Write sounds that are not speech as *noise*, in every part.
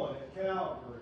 one at Calvary.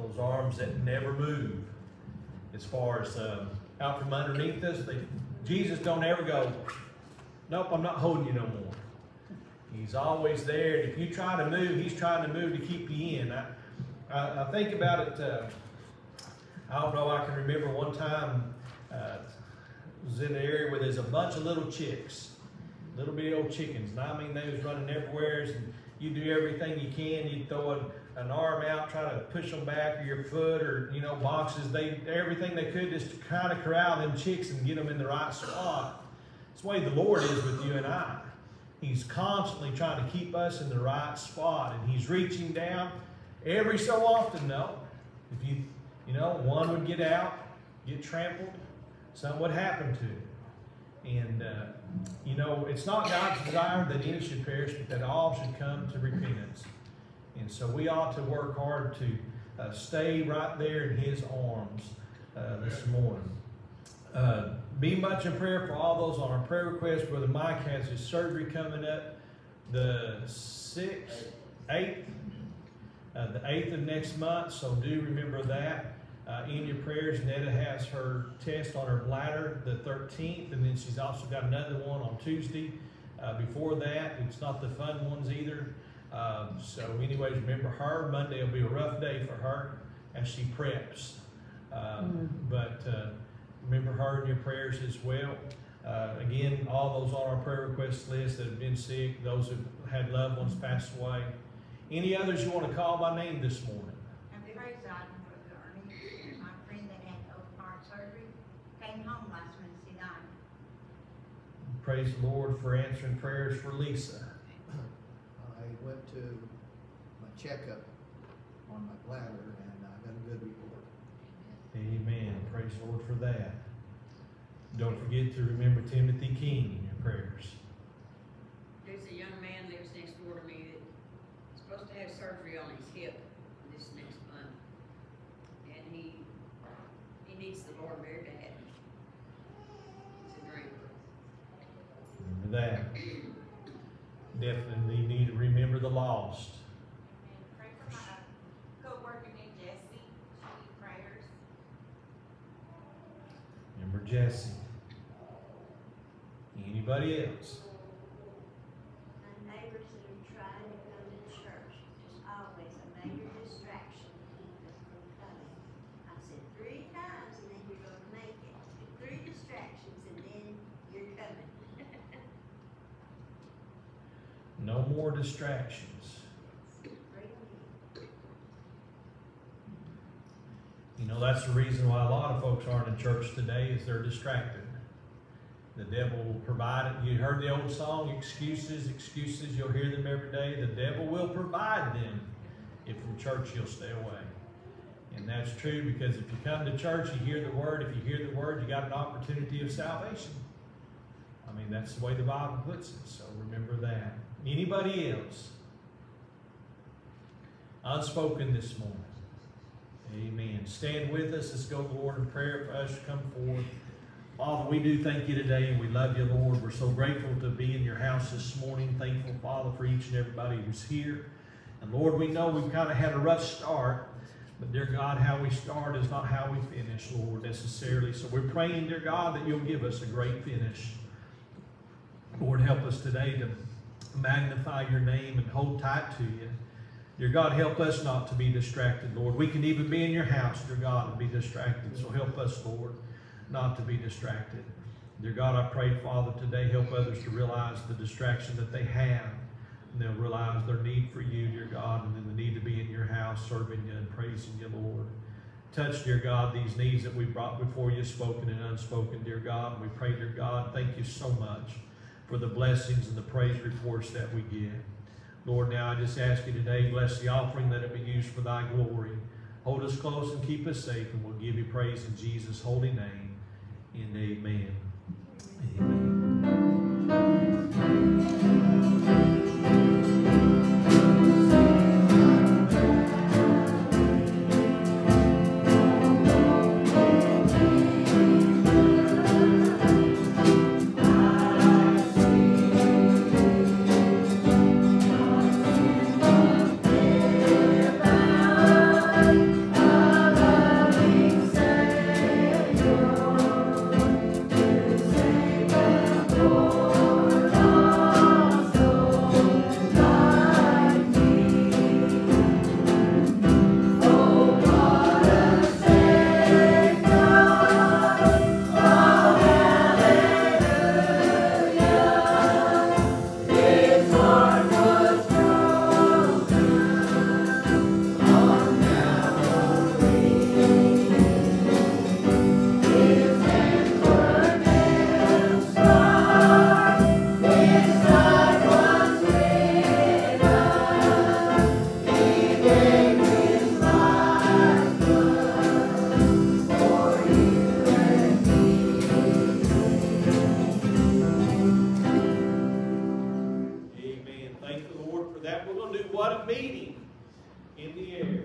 Those arms that never move. As far as uh, out from underneath us, they, Jesus don't ever go, nope, I'm not holding you no more. He's always there. And if you try to move, he's trying to move to keep you in. I, I, I think about it. Uh, I don't know. I can remember one time uh, was in the area where there's a bunch of little chicks, little bitty old chickens. And I mean, they was running everywhere. And you do everything you can. You throw a, an arm out, try to push them back, or your foot, or you know, boxes. They everything they could just to kind of corral them chicks and get them in the right spot. It's the way the Lord is with you and I. He's constantly trying to keep us in the right spot, and He's reaching down every so often. Though, if you you know, one would get out, get trampled, some would happen to it. And, uh, you know, it's not God's desire that any should perish, but that all should come to repentance. And so we ought to work hard to uh, stay right there in His arms uh, this morning. Uh, be much in prayer for all those on our prayer request. Brother Mike has his surgery coming up the 6th, 8th, uh, the 8th of next month, so do remember that uh, in your prayers. Netta has her test on her bladder the 13th, and then she's also got another one on Tuesday. Uh, before that, it's not the fun ones either. Um, so, anyways, remember her. Monday will be a rough day for her as she preps. Um, mm. But uh, remember her in your prayers as well. Uh, again, all those on our prayer request list that have been sick, those who had loved ones pass away. Any others you want to call by name this morning? And praise God for the Ernie, my friend that had open heart surgery, came home last Wednesday night. Praise the Lord for answering prayers for Lisa. I went to my checkup on my bladder and I got a good report. Amen. Praise the Lord for that. Don't forget to remember Timothy King in your prayers. There's a young man lives next door to me that's supposed to have surgery on his hip this next month. And he he needs the Lord very bad. It's a dream. Remember that. *clears throat* Definitely need to remember the lost. And pray for my co-worker named Jessie. She needs prayers. Remember Jesse. Anybody else? More distractions. You know, that's the reason why a lot of folks aren't in church today is they're distracted. The devil will provide it. You heard the old song, excuses, excuses. You'll hear them every day. The devil will provide them if from church you'll stay away. And that's true because if you come to church, you hear the word. If you hear the word, you got an opportunity of salvation. I mean, that's the way the Bible puts it. So remember that. Anybody else? Unspoken this morning. Amen. Stand with us. Let's go, Lord, in prayer for us to come forward. Father, we do thank you today and we love you, Lord. We're so grateful to be in your house this morning. Thankful, Father, for each and everybody who's here. And Lord, we know we've kind of had a rough start, but dear God, how we start is not how we finish, Lord, necessarily. So we're praying, dear God, that you'll give us a great finish. Lord, help us today to magnify your name and hold tight to you. Dear God, help us not to be distracted, Lord. We can even be in your house, dear God, and be distracted. So help us, Lord, not to be distracted. Dear God, I pray, Father, today help others to realize the distraction that they have. And they'll realize their need for you, dear God, and then the need to be in your house serving you and praising you, Lord. Touch, dear God, these needs that we brought before you, spoken and unspoken, dear God. We pray, dear God, thank you so much for the blessings and the praise reports that we get. Lord, now I just ask you today, bless the offering, let it be used for thy glory. Hold us close and keep us safe, and we'll give you praise in Jesus' holy name. And amen. Amen. We're going to do what a meeting in the air.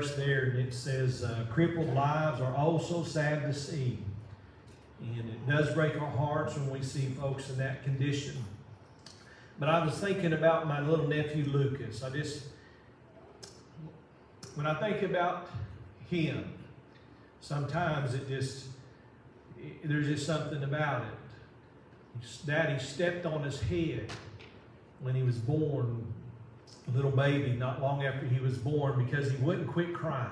Verse there, and it says, uh, crippled lives are also sad to see. And it does break our hearts when we see folks in that condition. But I was thinking about my little nephew Lucas. I just, when I think about him, sometimes it just, it- there's just something about it. Daddy stepped on his head when he was born, a little baby, not long after he was born, because he wouldn't quit crying.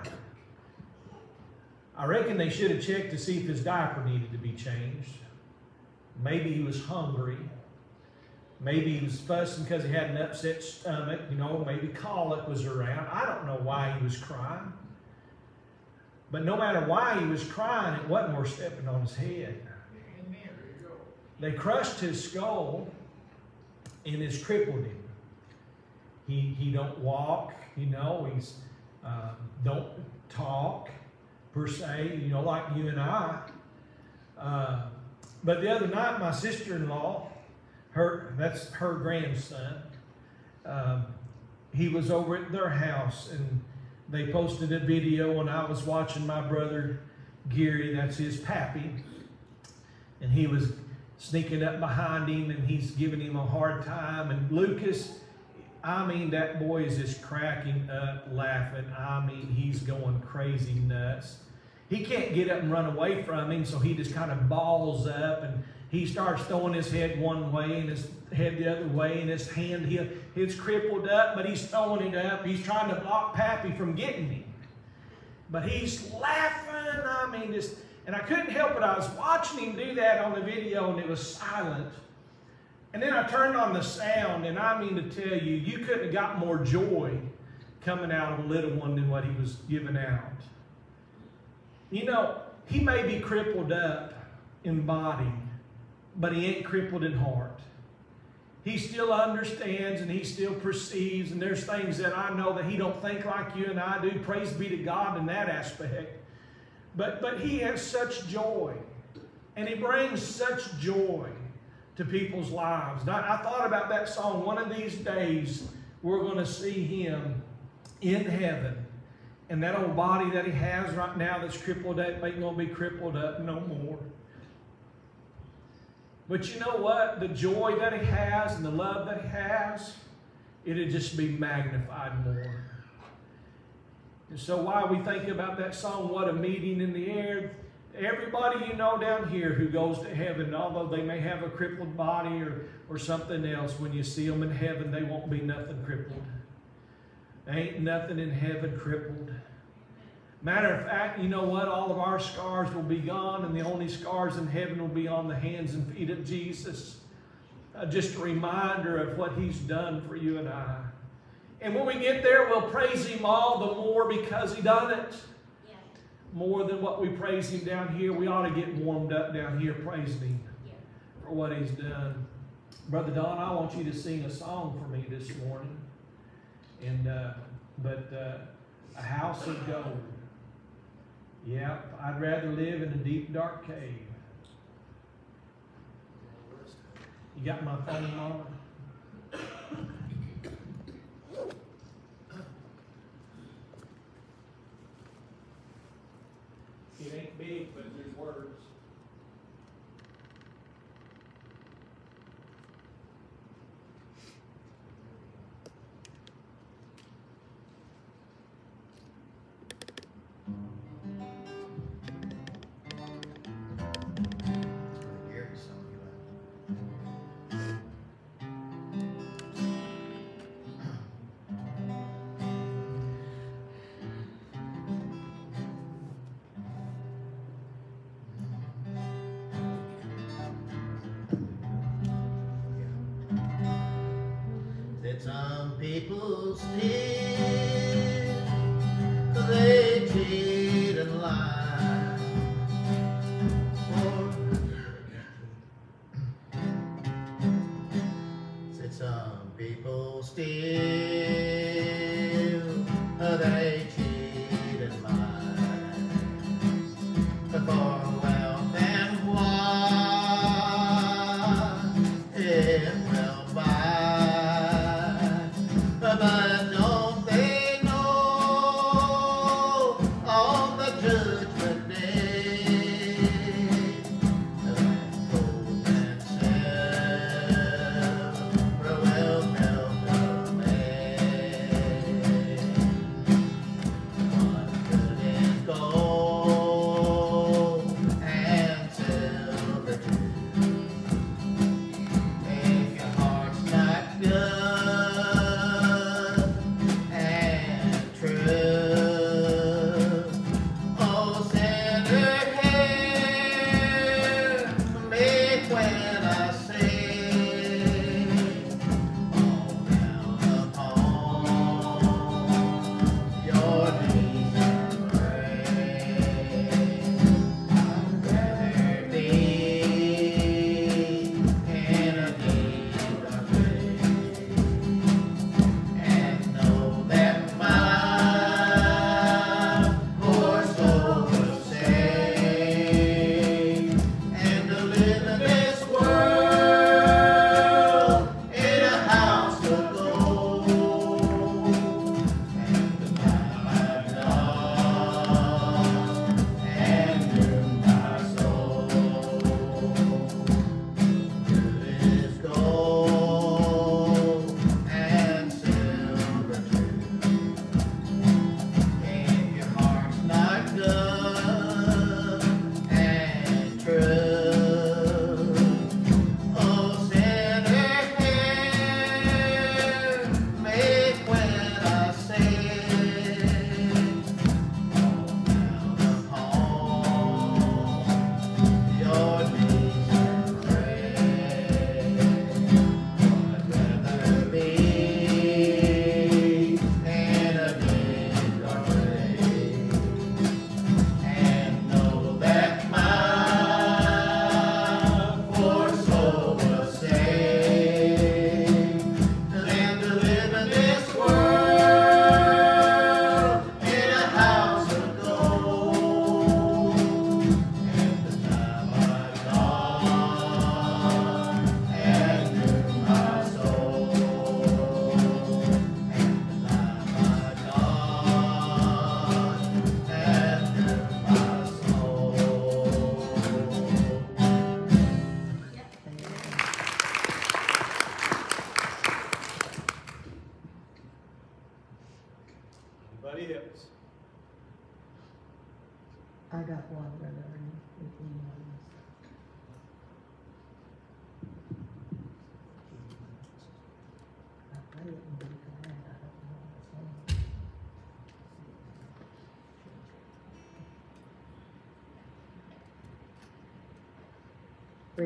I reckon they should have checked to see if his diaper needed to be changed. Maybe he was hungry. Maybe he was fussing because he had an upset stomach. You know, maybe colic was around. I don't know why he was crying. But no matter why he was crying, it wasn't worth stepping on his head. They crushed his skull and it's crippled him. He he don't walk, you know. He's uh, don't talk per se, you know, like you and I. Uh, but the other night, my sister-in-law, her that's her grandson, um, he was over at their house and they posted a video, and I was watching my brother Gary, that's his pappy, and he was sneaking up behind him and he's giving him a hard time. And Lucas, I mean, that boy is just cracking up laughing. I mean, he's going crazy nuts. He can't get up and run away from him, so he just kind of balls up and he starts throwing his head one way and his head the other way, and his hand he, it's crippled up, but he's throwing it up. He's trying to block Pappy from getting him. But he's laughing. I mean, just and I couldn't help it. I was watching him do that on the video, and it was silent. And then I turned on the sound, and I mean to tell you, you couldn't have got more joy coming out of a little one than what he was giving out. You know, he may be crippled up in body, but he ain't crippled in heart. He still understands and he still perceives, and there's things that I know that he don't think like you and I do. Praise be to God in that aspect. But but he has such joy, and he brings such joy to people's lives. And I, I thought about that song. One of these days, we're going to see him in heaven. And that old body that he has right now that's crippled up ain't going to be crippled up no more. But you know what? The joy that he has and the love that he has, it'll just be magnified more. And so while we think about that song, What a Meeting in the Air, everybody you know down here who goes to heaven, although they may have a crippled body or, or something else, when you see them in heaven, they won't be nothing crippled. Ain't nothing in heaven crippled. Matter of fact, you know what? All of our scars will be gone, and the only scars in heaven will be on the hands and feet of Jesus. Uh, just a reminder of what He's done for you and I. And when we get there, we'll praise Him all the more because He done it. More than what we praise Him down here. We ought to get warmed up down here praising Him for what He's done. Brother Don, I want you to sing a song for me this morning. And uh, but uh, a house of gold. Yep, I'd rather live in a deep dark cave. You got my phone, Mama? People steal,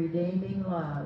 redeeming love.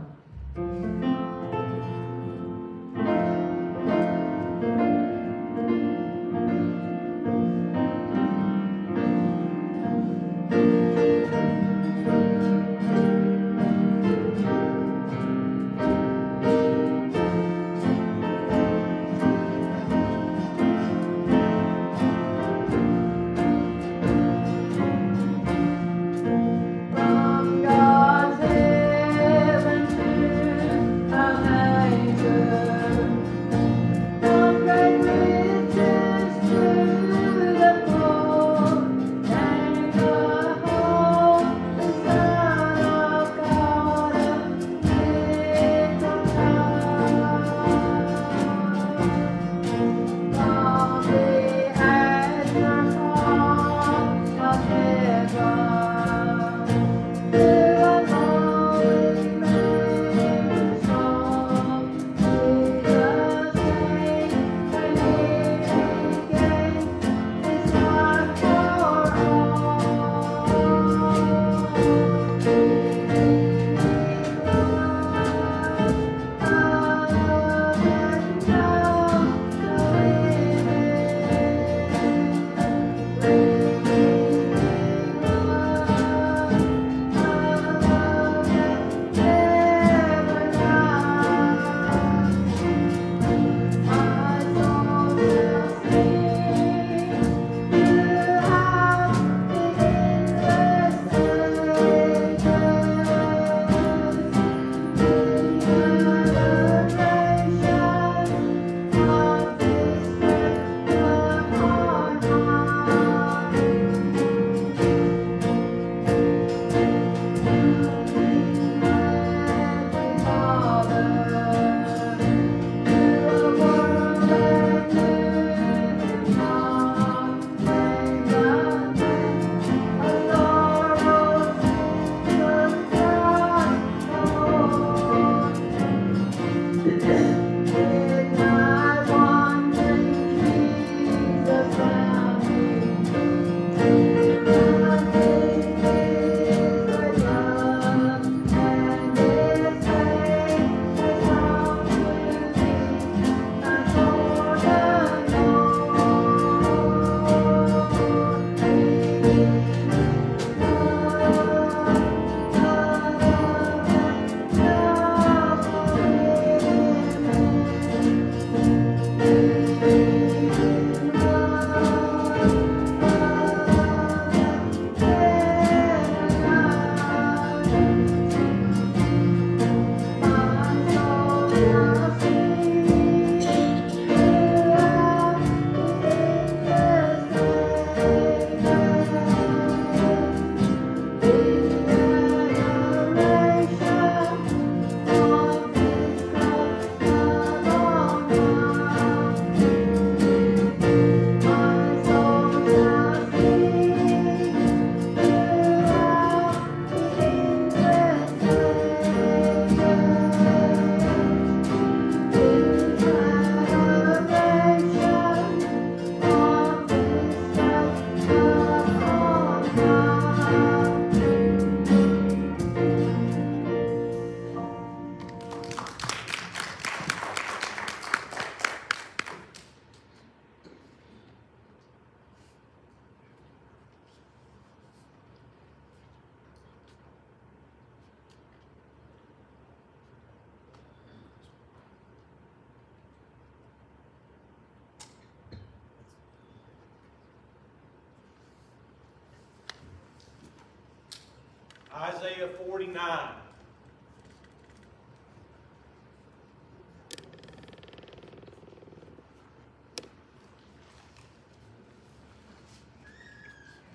Isaiah forty-nine.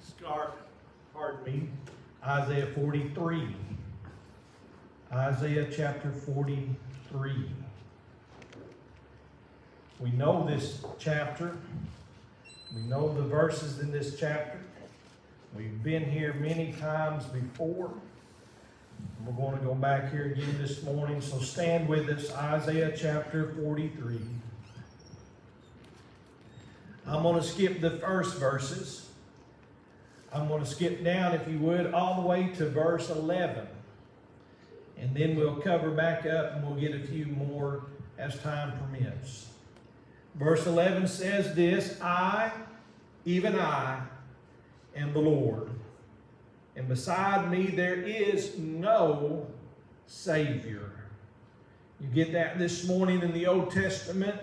Start, pardon me, Isaiah forty-three. Isaiah chapter forty-three. We know this chapter. We know the verses in this chapter. We've been here many times before. We're going to go back here again this morning, so stand with us, Isaiah chapter 43. I'm going to skip the first verses. I'm going to skip down, if you would, all the way to verse 11. and then we'll cover back up and we'll get a few more as time permits. Verse 11 says this I, even I, am the Lord, and beside me there is no Savior. You get that this morning in the Old Testament?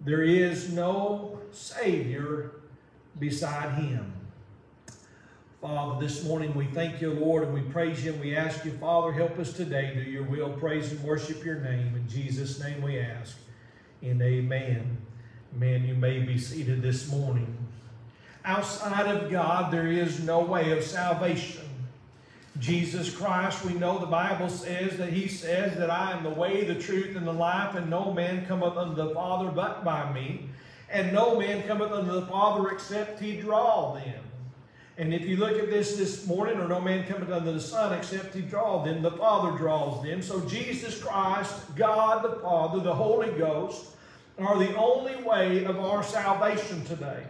There is no Savior beside Him. Father, this morning we thank you, Lord, and we praise you, and we ask you, Father, help us today do your will, praise and worship your name. In Jesus' name we ask. And amen. Man, you may be seated this morning. Outside of God, there is no way of salvation. Jesus Christ, we know the Bible says that He says that I am the way, the truth, and the life, and no man cometh unto the Father but by me. And no man cometh unto the Father except He draw them. And if you look at this this morning, or no man cometh unto the Son except he draw them, the Father draws them. So Jesus Christ, God the Father, the Holy Ghost, are the only way of our salvation today.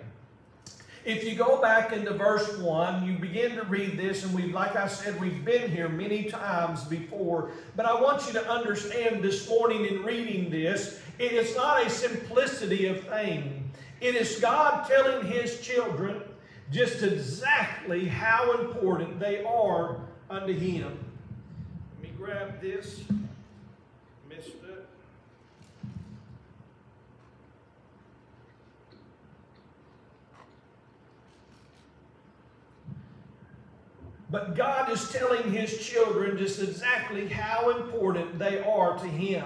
If you go back into verse 1, you begin to read this, and we, like I said, we've been here many times before. But I want you to understand this morning in reading this, it is not a simplicity of thing. It is God telling His children just exactly how important they are unto Him. Let me grab this. Missed it. But God is telling His children just exactly how important they are to Him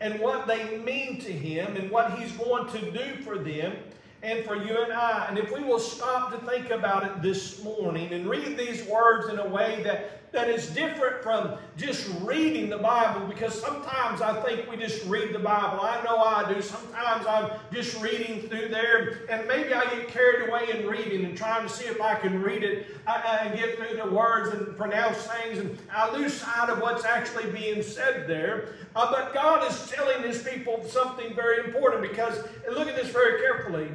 and what they mean to Him and what He's going to do for them and for you and I. And if we will stop to think about it this morning and read these words in a way that, that is different from just reading the Bible, because sometimes I think we just read the Bible. I know I do. Sometimes I'm just reading through there, and maybe I get carried away in reading and trying to see if I can read it uh, and get through the words and pronounce things, and I lose sight of what's actually being said there. Uh, but God is telling His people something very important because, look at this very carefully.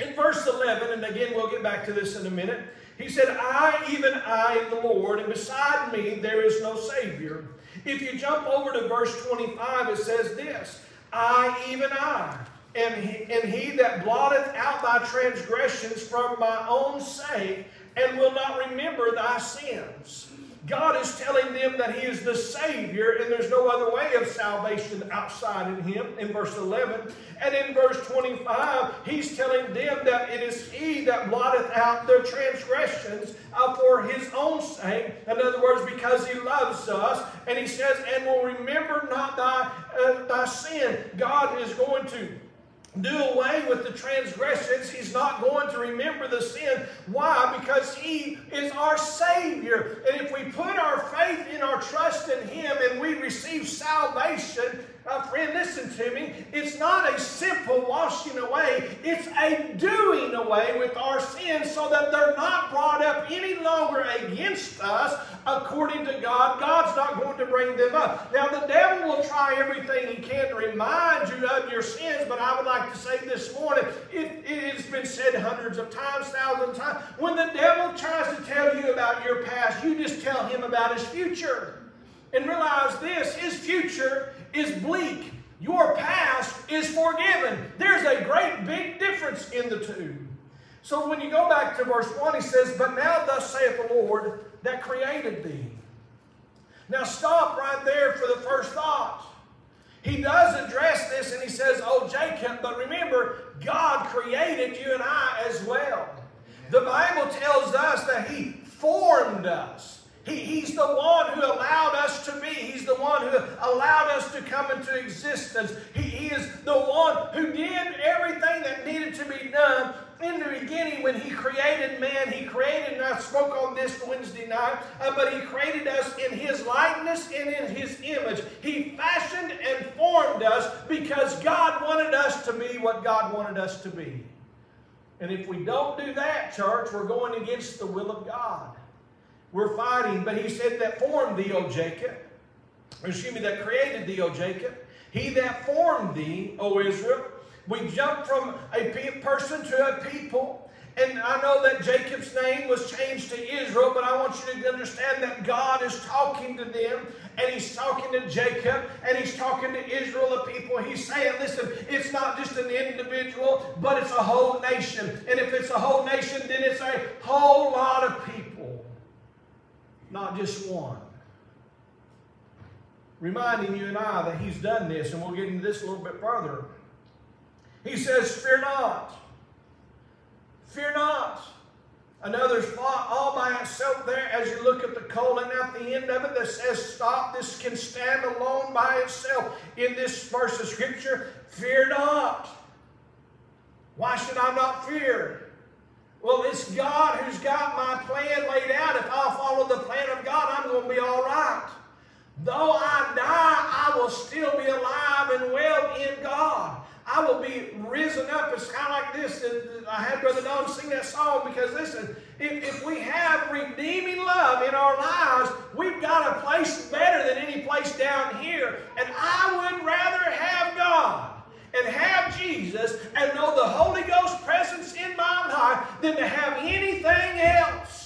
In verse 11, and again we'll get back to this in a minute, he said, I, even I, the Lord, and beside me there is no Savior. If you jump over to verse 25, it says this I, even I, and he, and he that blotteth out thy transgressions from my own sake, and will not remember thy sins. God is telling them that He is the Savior and there's no other way of salvation outside of Him in verse 11. And in verse 25, He's telling them that it is He that blotteth out their transgressions for His own sake. In other words, because He loves us. And He says, and will remember not thy, uh, thy sin. God is going to do away with the transgressions. He's not going to remember the sin. Why? Because He is our Savior. And if we put our faith in our trust in Him and we receive salvation, uh, friend, listen to me. It's not a simple washing away, it's a doing away with our sins so that they're not brought up any longer against us according to God. God's not going to bring them up. Now, the devil will try everything he can to remind you of your sins, but I would like to say this morning it, it has been said hundreds of times, thousands of times. When the devil tries to tell you about your past, you just tell him about his future. And realize this his future is bleak. Your past is forgiven. There's a great big difference in the two. So when you go back to verse 1, he says, But now thus saith the Lord that created thee. Now stop right there for the first thought. He does address this and he says, Oh, Jacob, but remember, God created you and I as well. The Bible tells us that He formed us. He, he's the one who allowed us to be. He's the one who allowed us to come into existence. He, he is the one who did everything that needed to be done in the beginning when he created man. He created, and I spoke on this Wednesday night, uh, but he created us in his likeness and in his image. He fashioned and formed us because God wanted us to be what God wanted us to be. And if we don't do that, church, we're going against the will of God. We're fighting, but he said that formed thee, O Jacob. Excuse me, that created thee, O Jacob. He that formed thee, O Israel. We jump from a person to a people. And I know that Jacob's name was changed to Israel, but I want you to understand that God is talking to them, and He's talking to Jacob, and He's talking to Israel, the people. He's saying, listen, it's not just an individual, but it's a whole nation. And if it's a whole nation, then it's a whole lot of people, not just one. Reminding you and I that He's done this, and we'll get into this a little bit further. He says, Fear not. Fear not. Another spot all by itself there as you look at the colon at the end of it that says stop. This can stand alone by itself in this verse of scripture. Fear not. Why should I not fear? Well, it's God who's got my plan laid out. If I'll follow the plan of God, I'm going to be all right. Though I die, I will still be alive and well in God. I will be risen up. It's kind of like this. And I had Brother Don sing that song because listen, if, if we have redeeming love in our lives, we've got a place better than any place down here. And I would rather have God and have Jesus and know the Holy Ghost presence in my life than to have anything else.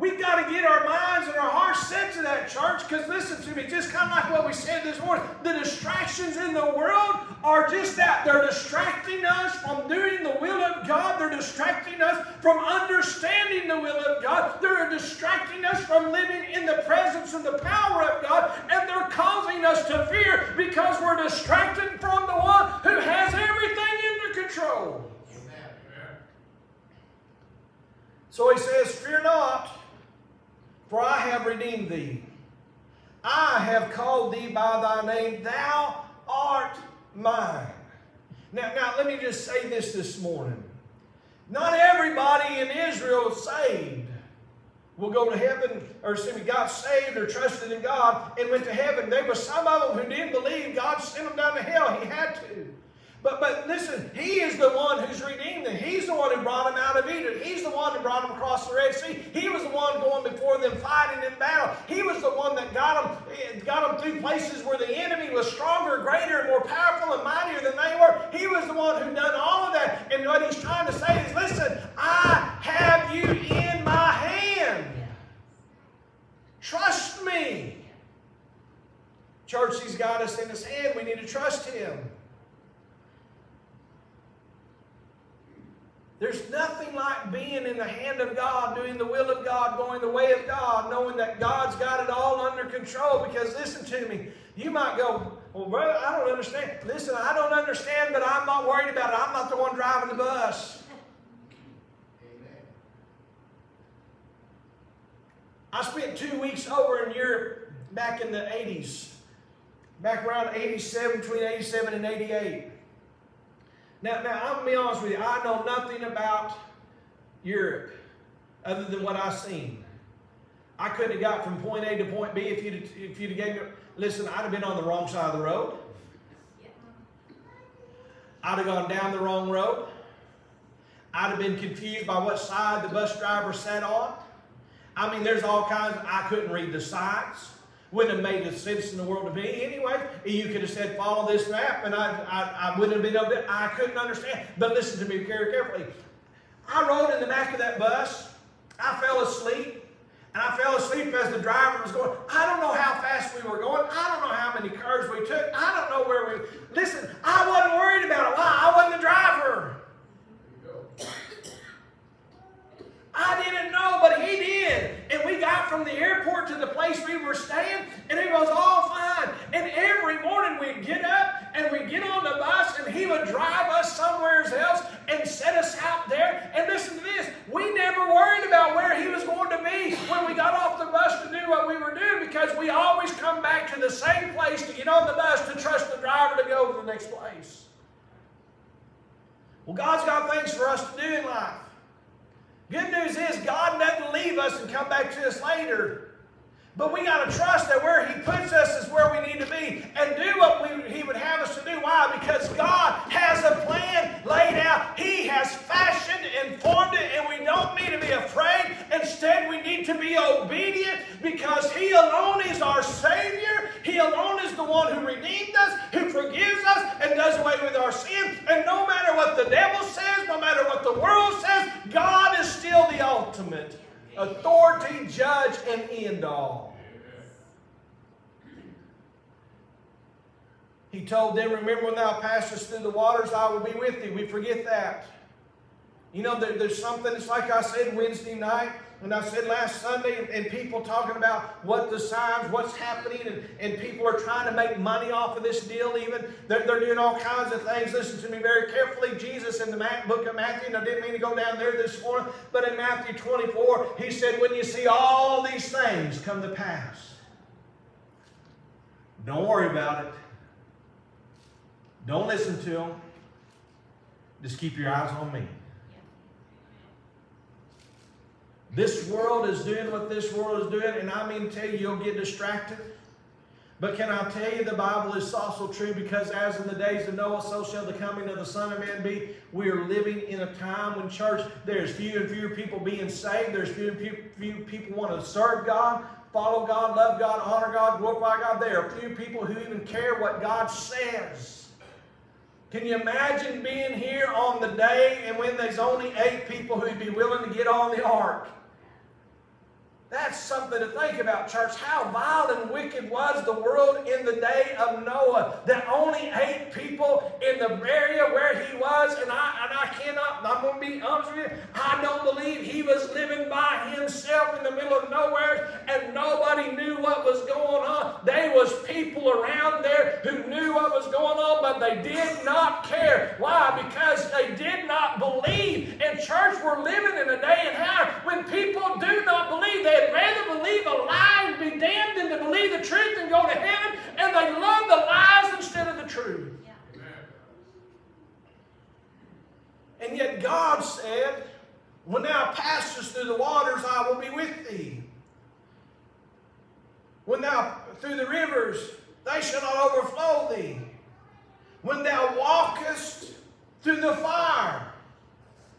We've got to get our minds and our hearts set to that, church, because listen to me, just kind of like what we said this morning, the distractions in the world are just that. They're distracting us from doing the will of God. They're distracting us from understanding the will of God. They're distracting us from living in the presence and the power of God. And they're causing us to fear because we're distracted from the one who has everything under control. So he says, Fear not for I have redeemed thee. I have called thee by thy name. Thou art mine. Now, now let me just say this this morning. Not everybody in Israel saved will go to heaven, or excuse me, got saved or trusted in God and went to heaven. There were some of them who didn't believe God sent them down to hell. He had to. But, but listen, He is the one who's redeemed them. He's the one who brought them out of Egypt. He's the one who brought them across the Red Sea. He was the one going before them fighting in battle. He was the one that got them, eh, got them through places where the enemy was stronger, greater, and more powerful, and mightier than they were. He was the one who done all of that. And what He's trying to say is, listen, I have you in my hand. Trust me. Church, He's got us in His hand. We need to trust Him. There's being in the hand of God, doing the will of God, going the way of God, knowing that God's got it all under control. Because listen to me, you might go, Well, brother, I don't understand. Listen, I don't understand, but I'm not worried about it. I'm not the one driving the bus. Amen. I spent two weeks over in Europe back in the 80s, back around 87, between 87 and 88. Now, now I'm gonna be honest with you. I know nothing about Europe other than what I've seen. I couldn't have got from point A to point B if you'd if you'd have gave me. Listen, I'd have been on the wrong side of the road. I'd have gone down the wrong road. I'd have been confused by what side the bus driver sat on. I mean, there's all kinds. I couldn't read the signs. Wouldn't have made the sense in the world to me anyway. You could have said, follow this map, and I, I, I wouldn't have been able to, I couldn't understand. But listen to me very carefully. I rode in the back of that bus. I fell asleep. And I fell asleep as the driver was going. I don't know how fast we were going. I don't know how many curves we took. I don't know where we. Listen, I wasn't worried about it. Why? I wasn't the driver. I didn't know, but he did. And we got from the airport to the place we were staying, and it was all fine. And every morning we'd get up and we'd get on the bus, and he would drive us somewhere else and set us out there. And listen to this we never worried about where he was going to be when we got off the bus to do what we were doing because we always come back to the same place to get on the bus to trust the driver to go to the next place. Well, God's got things for us to do in life. Good news is God doesn't leave us and come back to us later. But we got to trust that where He puts us is where we need to be and do what we, He would have us to do. Why? Because God has a plan laid out. He has fashioned and formed it, and we don't need to be afraid. Instead, we need to be obedient because He alone is our Savior. He alone is the one who redeemed us, who forgives us, and does away with our sin. And no matter what the devil says, no matter what the world says, God is still the ultimate authority, judge, and end all. He told them, Remember when thou passest through the waters, I will be with thee. We forget that. You know, there, there's something, it's like I said Wednesday night, and I said last Sunday, and people talking about what the signs, what's happening, and, and people are trying to make money off of this deal, even. They're, they're doing all kinds of things. Listen to me very carefully. Jesus in the book of Matthew, and I didn't mean to go down there this morning, but in Matthew 24, he said, When you see all these things come to pass, don't worry about it. Don't listen to them. Just keep your eyes on me. This world is doing what this world is doing, and I mean to tell you, you'll get distracted. But can I tell you, the Bible is also true because as in the days of Noah, so shall the coming of the Son of Man be. We are living in a time when, church, there's few and fewer people being saved. There's few and few, few people want to serve God, follow God, love God, honor God, glorify God. There are few people who even care what God says. Can you imagine being here on the day and when there's only eight people who'd be willing to get on the ark? That's something to think about, church. How vile and wicked was the world in the day of Noah. That only eight people in the area where he was, and I, and I cannot, I'm to be honest with you, I don't believe he was living by himself in the middle of nowhere and nobody knew what was going on. There was people around there who knew what was going on, but they did not care. Why? Because they did not believe. And church, we're living in a day and time when people do not believe. They they'd rather believe a lie and be damned than to believe the truth and go to heaven, and they love the lies instead of the truth. And yet God said, When thou passest through the waters, I will be with thee. When thou through the rivers, they shall not overflow thee. When thou walkest through the fire,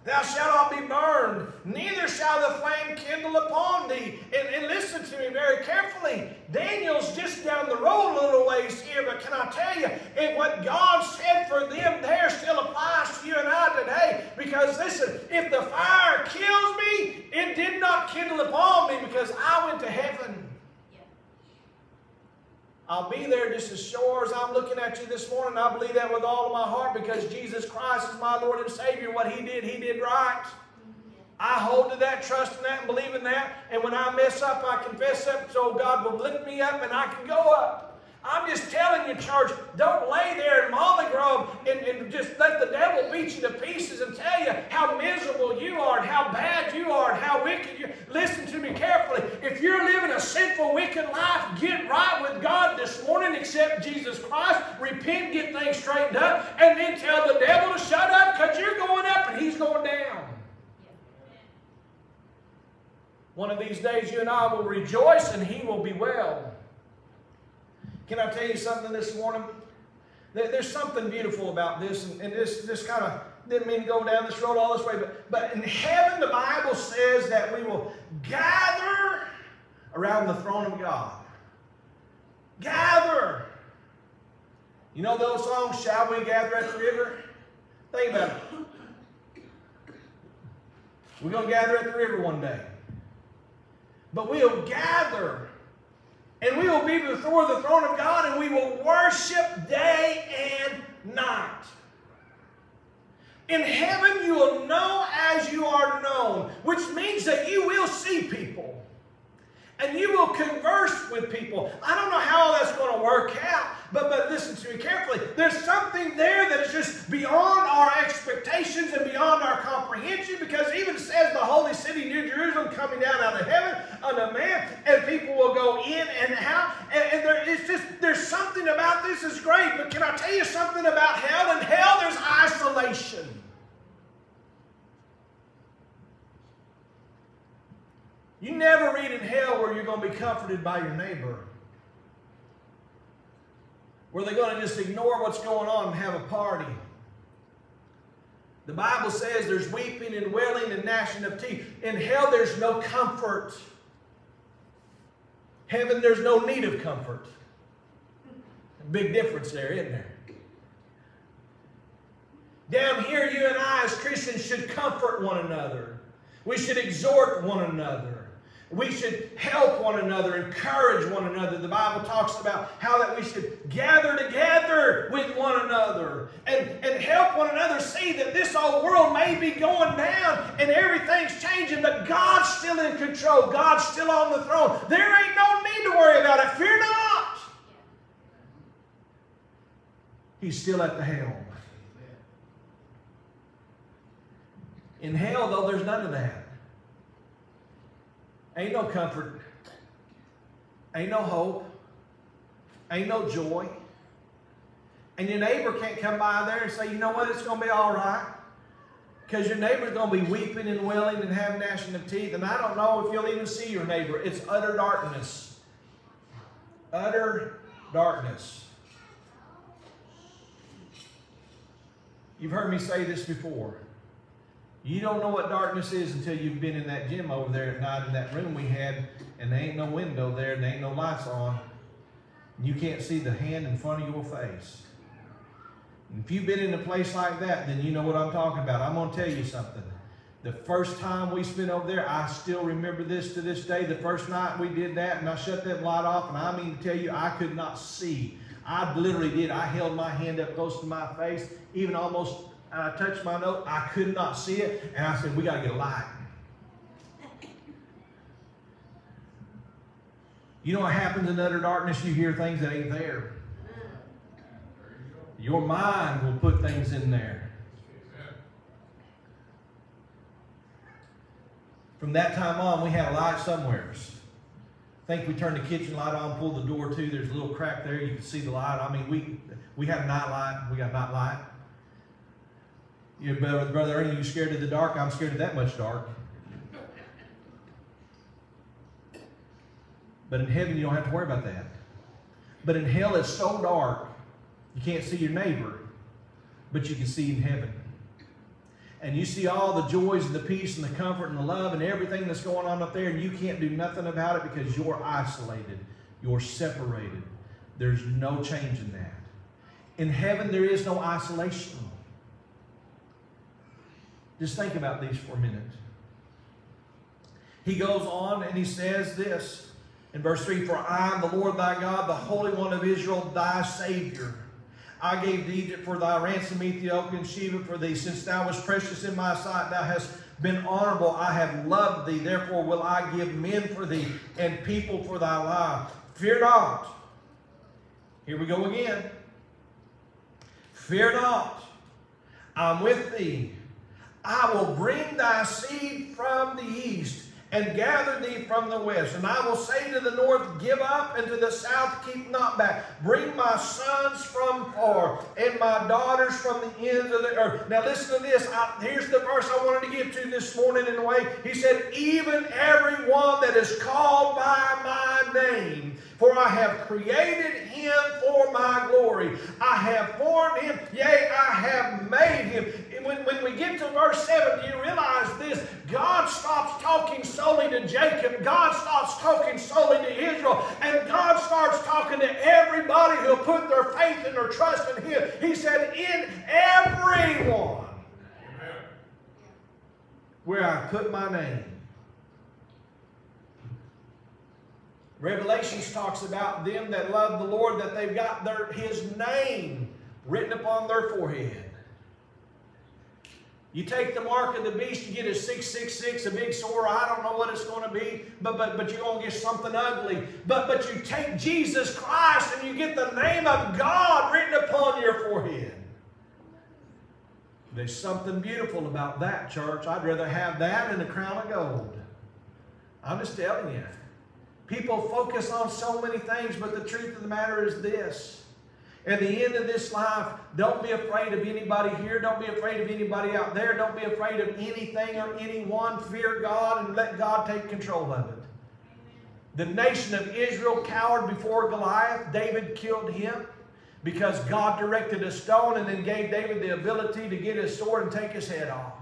Thou shalt not be burned, neither shall the flame kindle upon thee. And, and, listen to me very carefully. Daniel's just down the road a little ways here, but can I tell you, and what God said for them there still applies to you and I today. Because listen, if the fire kills me, it did not kindle upon me because I went to heaven. I'll be there just as sure as I'm looking at you this morning. I believe that with all of my heart because Jesus Christ is my Lord and Savior. What He did, He did right. I hold to that, trust in that, and believe in that. And when I mess up, I confess up so God will lift me up and I can go up. I'm just telling you, church, don't lay there in Molly Grove and, and just let the devil beat you to pieces and tell you how miserable you are and how bad you are and how wicked you are. Listen to me carefully. If you're living a sinful, wicked life, get right with God this morning, accept Jesus Christ, repent, get things straightened up, and then tell the devil to shut up because you're going up and he's going down. One of these days, you and I will rejoice and he will be well. Can I tell you something this morning? There's something beautiful about this, and, and this, this kind of didn't mean to go down this road all this way, but, but in heaven, the Bible says that we will gather around the throne of God. Gather. You know those songs, Shall We Gather at the River? Think about it. We're going to gather at the river one day. But we'll gather and we will be before the throne of God and we will worship day and night. In heaven, you will know as you are known, which means that you will see people and you will converse with people. I don't know how that's going to work out, but, but listen to me carefully. There's something there that is just beyond our expectations and beyond our comprehension because even says the holy city, New Jerusalem, coming down out of heaven unto man, and people will go in and out. And, and there is just, there's something about this is great, but can I tell you something about hell? In hell, there's isolation. You never read in hell where you're going to be comforted by your neighbor. Where they're going to just ignore what's going on and have a party. The Bible says there's weeping and wailing and gnashing of teeth. In hell, there's no comfort. Heaven, there's no need of comfort. Big difference there, isn't there? Down here, you and I, as Christians, should comfort one another. We should exhort one another. We should help one another, encourage one another. The Bible talks about how that we should gather together with one another and, and help one another see that this old world may be going down and everything's changing, but God's still in control. God's still on the throne. There ain't no need to worry about it. Fear not. He's still at the helm. In hell, though, there's none of that. Ain't no comfort. Ain't no hope. Ain't no joy. And your neighbor can't come by there and say, you know what, it's going to be all right. Because your neighbor's going to be weeping and wailing and having gnashing of teeth. And I don't know if you'll even see your neighbor. It's utter darkness. Utter darkness. You've heard me say this before. You don't know what darkness is until you've been in that gym over there at night in that room we had, and there ain't no window there, and there ain't no lights on. You can't see the hand in front of your face. And if you've been in a place like that, then you know what I'm talking about. I'm going to tell you something. The first time we spent over there, I still remember this to this day. The first night we did that, and I shut that light off, and I mean to tell you, I could not see. I literally did. I held my hand up close to my face, even almost I touched my nose. I could not see it, and I said, "We got to get a light." You know what happens in utter darkness? You hear things that ain't there. Your mind will put things in there. From that time on, we had a light somewheres. I think we turned the kitchen light on, pulled the door to. There's a little crack there. You can see the light. I mean, we we had a night light. We got night light. You brother, brother Ernie, you scared of the dark? I'm scared of that much dark. But in heaven, you don't have to worry about that. But in hell, it's so dark, you can't see your neighbor, but you can see in heaven. And you see all the joys and the peace and the comfort and the love and everything that's going on up there, and you can't do nothing about it because you're isolated. You're separated. There's no change in that. In heaven, there is no isolation. Just think about these for a minute. He goes on and he says this in verse 3 For I am the Lord thy God, the Holy One of Israel, thy Savior. I gave to Egypt for thy ransom, Ethiopia and Sheba for thee. Since thou wast precious in my sight, thou hast been honorable. I have loved thee. Therefore will I give men for thee and people for thy life. Fear not. Here we go again. Fear not. I'm with thee. I will bring thy seed from the east and gather thee from the west. And I will say to the north, Give up, and to the south, Keep not back. Bring my sons from far, and my daughters from the ends of the earth. Now, listen to this. I, here's the verse I wanted to get to this morning in a way. He said, Even every one that is called by my name, for I have created him for my glory. I have formed him, yea, I have made him. When, when we get to verse 7, do you realize this? God stops talking solely to Jacob. God stops talking solely to Israel. And God starts talking to everybody who put their faith and their trust in him. He said, In everyone where I put my name. Revelations talks about them that love the Lord, that they've got their, His name written upon their forehead. You take the mark of the beast, you get a 666, a big sword. I don't know what it's going to be, but, but, but you're going to get something ugly. But, but you take Jesus Christ and you get the name of God written upon your forehead. There's something beautiful about that, church. I'd rather have that than a crown of gold. I'm just telling you. People focus on so many things, but the truth of the matter is this. At the end of this life, don't be afraid of anybody here. Don't be afraid of anybody out there. Don't be afraid of anything or anyone. Fear God and let God take control of it. The nation of Israel cowered before Goliath. David killed him because God directed a stone and then gave David the ability to get his sword and take his head off.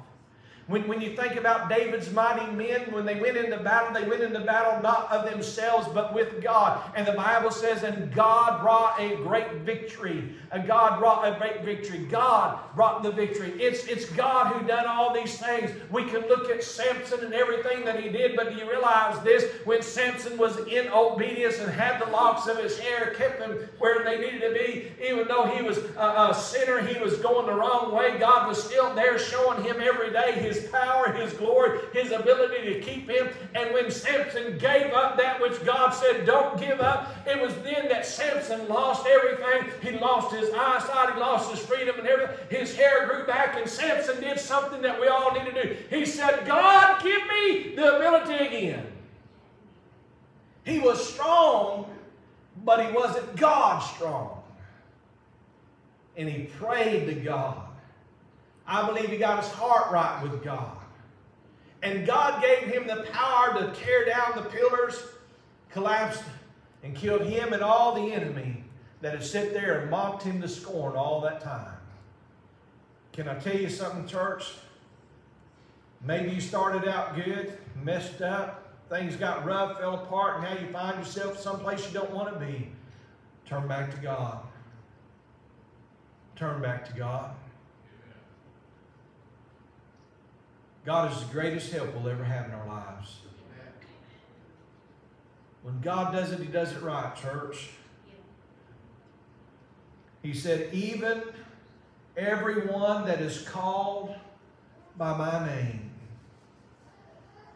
When, when you think about David's mighty men, when they went into battle, they went into battle not of themselves, but with God. And the Bible says, and God brought a great victory. And God brought a great victory. God brought the victory. It's, it's God who done all these things. We can look at Samson and everything that he did, but do you realize this? When Samson was in obedience and had the locks of his hair, kept them where they needed to be, even though he was a, a sinner, he was going the wrong way, God was still there showing him every day his power, His glory, His ability to keep him. And when Samson gave up that which God said, don't give up, it was then that Samson lost everything. He lost his eyesight, he lost his freedom and everything. His hair grew back, and Samson did something that we all need to do. He said, God, give me the ability again. He was strong, but he wasn't God strong. And he prayed to God. I believe he got his heart right with God. And God gave him the power to tear down the pillars, collapsed, and killed him and all the enemy that had sat there and mocked him to scorn all that time. Can I tell you something, church? Maybe you started out good, messed up, things got rough, fell apart, and now you find yourself someplace you don't want to be. Turn back to God. Turn back to God. God is the greatest help we'll ever have in our lives. When God does it, He does it right, church. He said, Even everyone that is called by my name,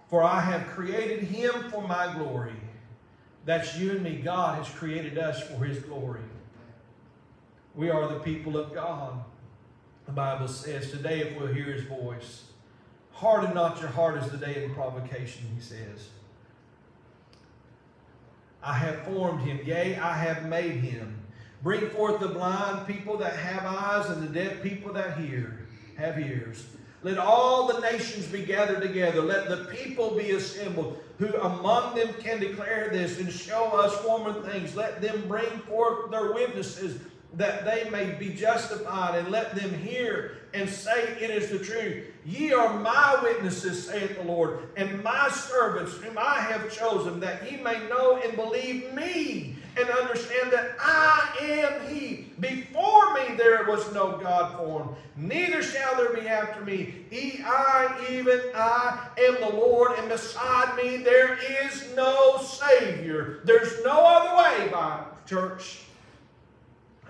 for I have created him for my glory. That's you and me. God has created us for His glory. We are the people of God. The Bible says today, if we'll hear His voice, Harden not your heart as the day of provocation, he says. I have formed him, yea, I have made him. Bring forth the blind people that have eyes and the deaf people that hear, have ears. Let all the nations be gathered together. Let the people be assembled, who among them can declare this and show us former things. Let them bring forth their witnesses that they may be justified, and let them hear and say it is the truth. Ye are my witnesses, saith the Lord, and my servants whom I have chosen, that ye may know and believe me, and understand that I am He. Before me there was no God formed, neither shall there be after me. E I, even I, am the Lord, and beside me there is no Savior. There's no other way, by church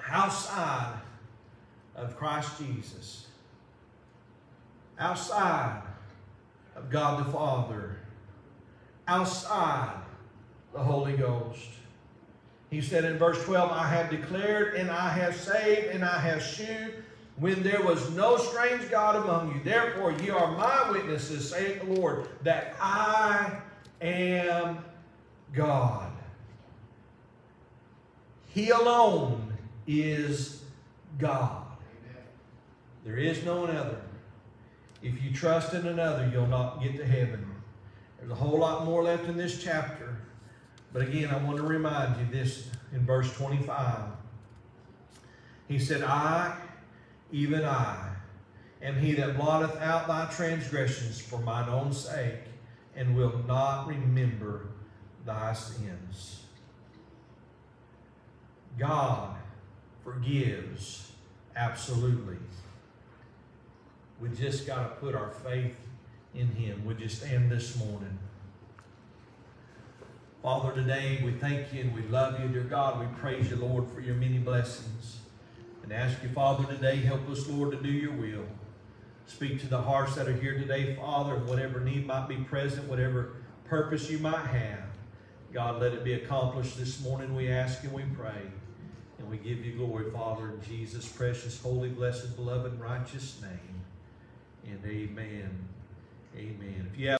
outside of Christ Jesus, outside of God the Father, outside the Holy Ghost. He said in verse 12, I have declared and I have saved and I have shewed when there was no strange God among you. Therefore, ye are my witnesses, saith the Lord, that I am God. He alone is God. There is no one other. If you trust in another, you'll not get to heaven. There's a whole lot more left in this chapter. But again, I want to remind you this in verse 25. He said, I, even I, am he that blotteth out thy transgressions for mine own sake, and will not remember thy sins. God forgives absolutely. We just got to put our faith in Him. Would you stand this morning? Father, today we thank you and we love you, dear God. We praise you, Lord, for your many blessings. And ask you, Father, today, help us, Lord, to do your will. Speak to the hearts that are here today, Father, whatever need might be present, whatever purpose you might have. God, let it be accomplished this morning, we ask and we pray. And we give you glory, Father, in Jesus' precious, holy, blessed, beloved, righteous name. And amen. Amen. If you have